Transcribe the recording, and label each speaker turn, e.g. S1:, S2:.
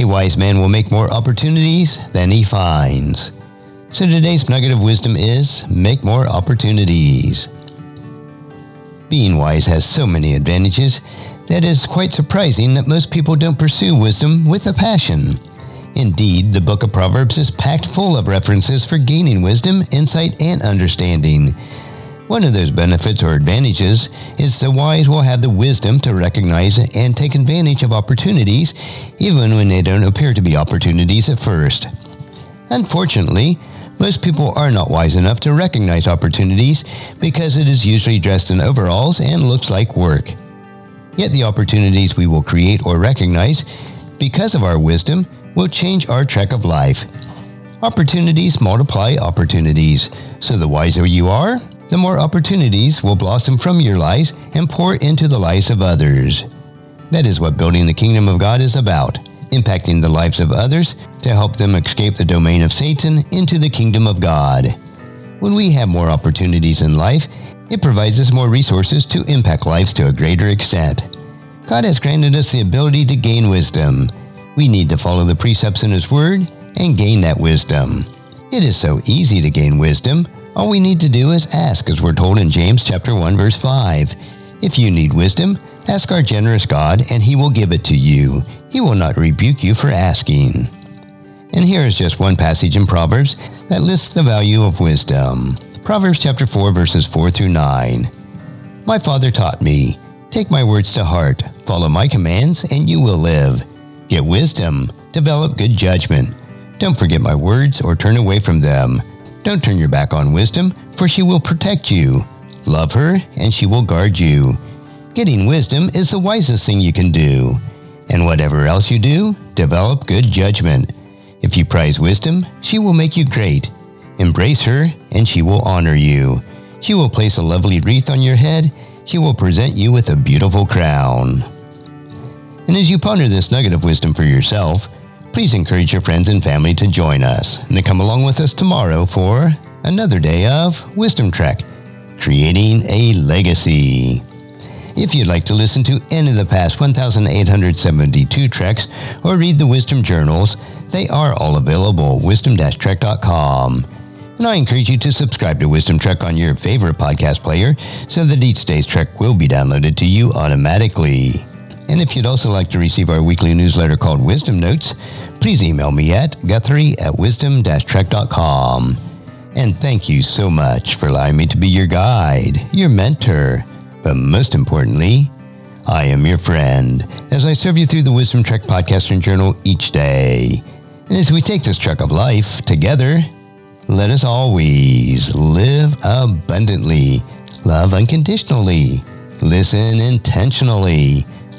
S1: a wise man will make more opportunities than he finds. So today's nugget of wisdom is make more opportunities. Being wise has so many advantages that it is quite surprising that most people don't pursue wisdom with a passion. Indeed, the book of Proverbs is packed full of references for gaining wisdom, insight, and understanding. One of those benefits or advantages is the wise will have the wisdom to recognize and take advantage of opportunities, even when they don't appear to be opportunities at first. Unfortunately, most people are not wise enough to recognize opportunities because it is usually dressed in overalls and looks like work. Yet the opportunities we will create or recognize because of our wisdom will change our track of life. Opportunities multiply opportunities, so the wiser you are, the more opportunities will blossom from your lives and pour into the lives of others. That is what building the kingdom of God is about impacting the lives of others to help them escape the domain of Satan into the kingdom of God. When we have more opportunities in life, it provides us more resources to impact lives to a greater extent. God has granted us the ability to gain wisdom. We need to follow the precepts in His Word and gain that wisdom. It is so easy to gain wisdom all we need to do is ask, as we're told in James chapter 1 verse 5. If you need wisdom, ask our generous God, and he will give it to you. He will not rebuke you for asking. And here is just one passage in Proverbs that lists the value of wisdom. Proverbs chapter 4 verses 4 through 9. My father taught me, take my words to heart, follow my commands, and you will live. Get wisdom, develop good judgment. Don't forget my words or turn away from them. Don't turn your back on wisdom, for she will protect you. Love her, and she will guard you. Getting wisdom is the wisest thing you can do. And whatever else you do, develop good judgment. If you prize wisdom, she will make you great. Embrace her, and she will honor you. She will place a lovely wreath on your head. She will present you with a beautiful crown. And as you ponder this nugget of wisdom for yourself, Please encourage your friends and family to join us and to come along with us tomorrow for another day of Wisdom Trek, creating a legacy. If you'd like to listen to any of the past 1,872 treks or read the Wisdom Journals, they are all available at wisdom-trek.com. And I encourage you to subscribe to Wisdom Trek on your favorite podcast player so that each day's trek will be downloaded to you automatically. And if you'd also like to receive our weekly newsletter called Wisdom Notes, please email me at guthrie at wisdom-trek.com. And thank you so much for allowing me to be your guide, your mentor, but most importantly, I am your friend as I serve you through the Wisdom Trek podcast and journal each day. And as we take this trek of life together, let us always live abundantly, love unconditionally, listen intentionally,